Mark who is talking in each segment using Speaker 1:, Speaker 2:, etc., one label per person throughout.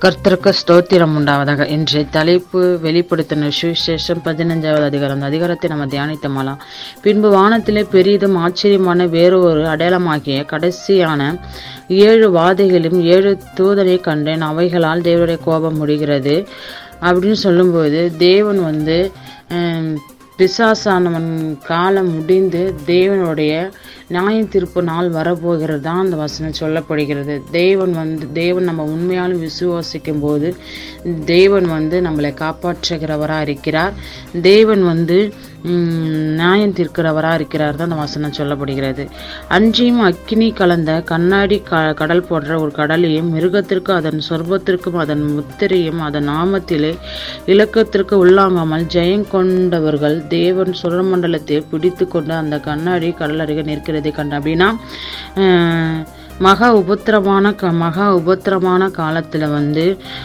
Speaker 1: கர்த்தருக்கு ஸ்தோத்திரம் உண்டாவதாக. இன்றைய தலைப்பு வெளிப்படுத்தின சுவிசேஷம் பதினஞ்சாவது அதிகாரம். அந்த அதிகாரத்தை நம்ம தியானித்தமாலாம் பின்பு வானத்திலே பெரிதும் ஆச்சரியமான வேறொரு அடையாளமாகிய கடைசியான ஏழு வாதைகளும் ஏழு தூதனை கண்டேன். அவைகளால் தேவனுடைய கோபம் முடிகிறது. அப்படின்னு சொல்லும்போது தேவன் வந்து பிசாசானவன் காலம் முடிந்து தேவனுடைய நியாய தீர்ப்பு நாள் வரப்போகிறது தான் அந்த வசனம் சொல்லப்படுகிறது. தேவன் வந்து தேவன் நம்ம உண்மையாலும் விசுவாசிக்கும் போது தேவன் வந்து நம்மளை காப்பாற்றுகிறவராக இருக்கிறார். தேவன் வந்து நியாயம் தீர்க்கிறவராக இருக்கிறார் தான் அந்த வசனம் சொல்லப்படுகிறது. அன்றியும் அக்கினி கலந்த கண்ணாடி க கடல் போன்ற ஒரு கடலையும் மிருகத்திற்கு அதன் சொர்பத்திற்கும் அதன் முத்திரையும் அதன் நாமத்திலே இலக்கத்திற்கு உள்ளாங்காமல் ஜெயம் கொண்டவர்கள் தேவன் சுரமண்டலத்தை பிடித்து கொண்டு அந்த கண்ணாடி கடல் அருகே நிற்கிறதை கண்ட அப்படின்னா மகா உபத்திரமான க மகா உபத்திரமான காலத்தில் வந்து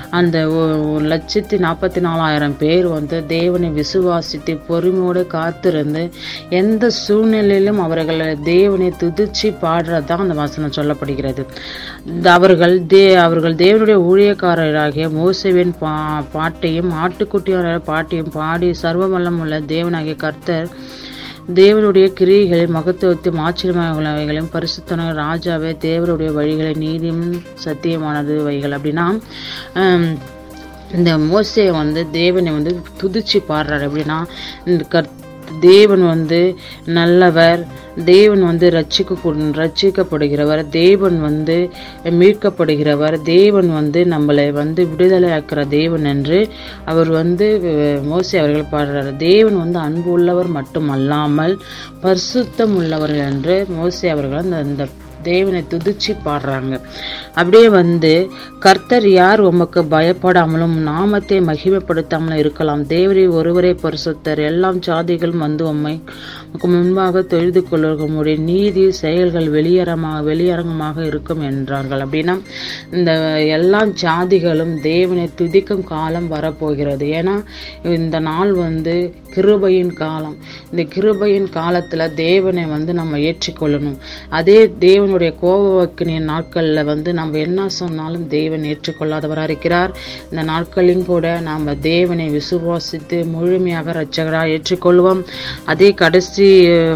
Speaker 1: அந்த ஒ- ஒரு லட்சத்தி நாற்பத்தி நாலாயிரம் பேர் வந்து தேவனை விசுவாசித்து பொறுமையோடு காத்திருந்து எந்த சூழ்நிலையிலும் அவர்கள் தேவனை துதிச்சு பாடுறது தான் அந்த வசனம் சொல்லப்படுகிறது. இந்த அவர்கள் தே அவர்கள் தேவனுடைய ஊழியக்காரராகிய மோசவின் பா பாட்டையும் ஆட்டுக்குட்டியோட பாட்டையும் பாடி சர்வ உள்ள தேவனாகிய கர்த்தர் தேவனுடைய கிரியைகளின் மகத்துவத்தையும் ஆச்சரியமானவைகளையும் பரிசுத்தன ராஜாவே தேவனுடைய வழிகளை நீதியும் சத்தியமானது வைகள் அப்படின்னா ஹம், இந்த மோசையை வந்து தேவனை வந்து துதிச்சு பாடுறாரு. அப்படின்னா இந்த தேவன் வந்து நல்லவர். தேவன் வந்து ரட்சிக்க ரட்சிக்கப்படுகிறவர். தேவன் வந்து மீட்கப்படுகிறவர். தேவன் வந்து நம்மளை வந்து விடுதலையாக்குற தேவன் என்று அவர் வந்து மோசி அவர்கள் பாடுறார். தேவன் வந்து அன்பு உள்ளவர் மட்டுமல்லாமல் பரிசுத்தம் உள்ளவர்கள் என்று மோசி அவர்கள் அந்த அந்த தேவனை துதிச்சு பாடுறாங்க. அப்படியே வந்து கர்த்தர் யார் உமக்கு பயப்படாமலும் நாமத்தை மகிமைப்படுத்தாமலும் இருக்கலாம். தேவரே ஒருவரே பரிசுத்தர். எல்லாம் சாதிகளும் வந்து உம்மை முன்பாக தொழுது கொள்வர்களுடைய நீதி செயல்கள் வெளியரமாக வெளியரங்கமாக இருக்கும் என்றார்கள். அப்படின்னா இந்த எல்லா ஜாதிகளும் தேவனை துதிக்கும் காலம் வரப்போகிறது. ஏன்னா இந்த நாள் வந்து கிருபையின் காலம். இந்த கிருபையின் காலத்தில் தேவனை வந்து நம்ம ஏற்றிக்கொள்ளணும். அதே தேவன் தேவனுடைய கோபவக்கினிய நாட்களில் வந்து நம்ம என்ன சொன்னாலும் தேவன் ஏற்றுக்கொள்ளாதவராக இருக்கிறார். இந்த நாட்களிலும் கூட நாம் தேவனை விசுவாசித்து முழுமையாக ரட்சகராக ஏற்றுக்கொள்வோம். அதே கடைசி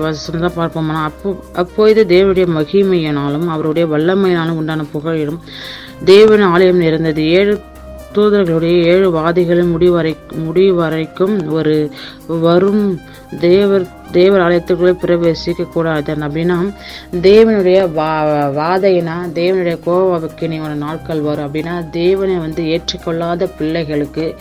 Speaker 1: வசனம் தான் பார்ப்போம்னா அப்போ அப்போது தேவனுடைய மகிமையினாலும் அவருடைய வல்லமையினாலும் உண்டான புகழிலும் தேவன் ஆலயம் இருந்தது ஏழு தூதர்களுடைய ஏழு வாதிகளும் முடிவரை முடிவரைக்கும் ஒரு வரும் தேவர் தேவர் ஆலயத்துக்குள்ளே பிரவேசிக்க கூடாது. அப்படின்னா தேவனுடைய வா வாதைனா தேவனுடைய கோபக்கினி ஒரு நாட்கள் வரும். அப்படின்னா தேவனை வந்து ஏற்றுக்கொள்ளாத பிள்ளைகளுக்கு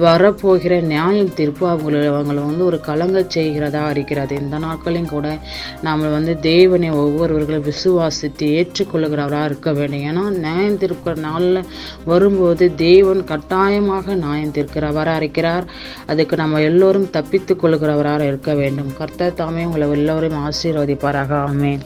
Speaker 1: வரப்போகிற நியாயம் தீர்ப்பு அவங்களை அவங்களை வந்து ஒரு கலங்க செய்கிறதா இருக்கிறது. இந்த நாட்களையும் கூட நாம் வந்து தேவனை ஒவ்வொருவர்களும் விசுவாசித்து ஏற்றுக்கொள்ளுகிறவராக இருக்க வேண்டும். ஏன்னா நியாயம் தீர்க்கிற நாளில் வரும்போது இறைவன் கட்டாயமாக நியாயம் தீர்க்கிறவராக இருக்கிறார். அதுக்கு நம்ம எல்லோரும் தப்பித்துக் கொள்கிறவராக இருக்க வேண்டும். கர்த்தர் தாமே உங்களை எல்லோரையும் ஆசீர்வதிப்பாராக. ஆமென்.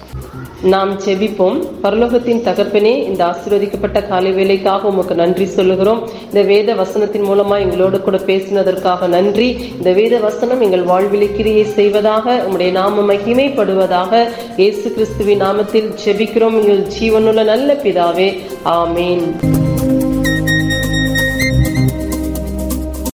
Speaker 2: நாம் செபிப்போம். பரலோகத்தின் தகப்பனே இந்த ஆசீர்வதிக்கப்பட்ட காலை வேலைக்காக உமக்கு நன்றி சொல்லுகிறோம். இந்த வேத வசனத்தின் மூலமா எங்களோடு கூட பேசினதற்காக நன்றி. இந்த வேத வசனம் எங்கள் வாழ்விலை கிரியை செய்வதாக உங்களுடைய நாம மகிமைப்படுவதாக இயேசு கிறிஸ்துவின் நாமத்தில் செபிக்கிறோம். எங்கள் ஜீவனுள்ள நல்ல பிதாவே. ஆமீன்.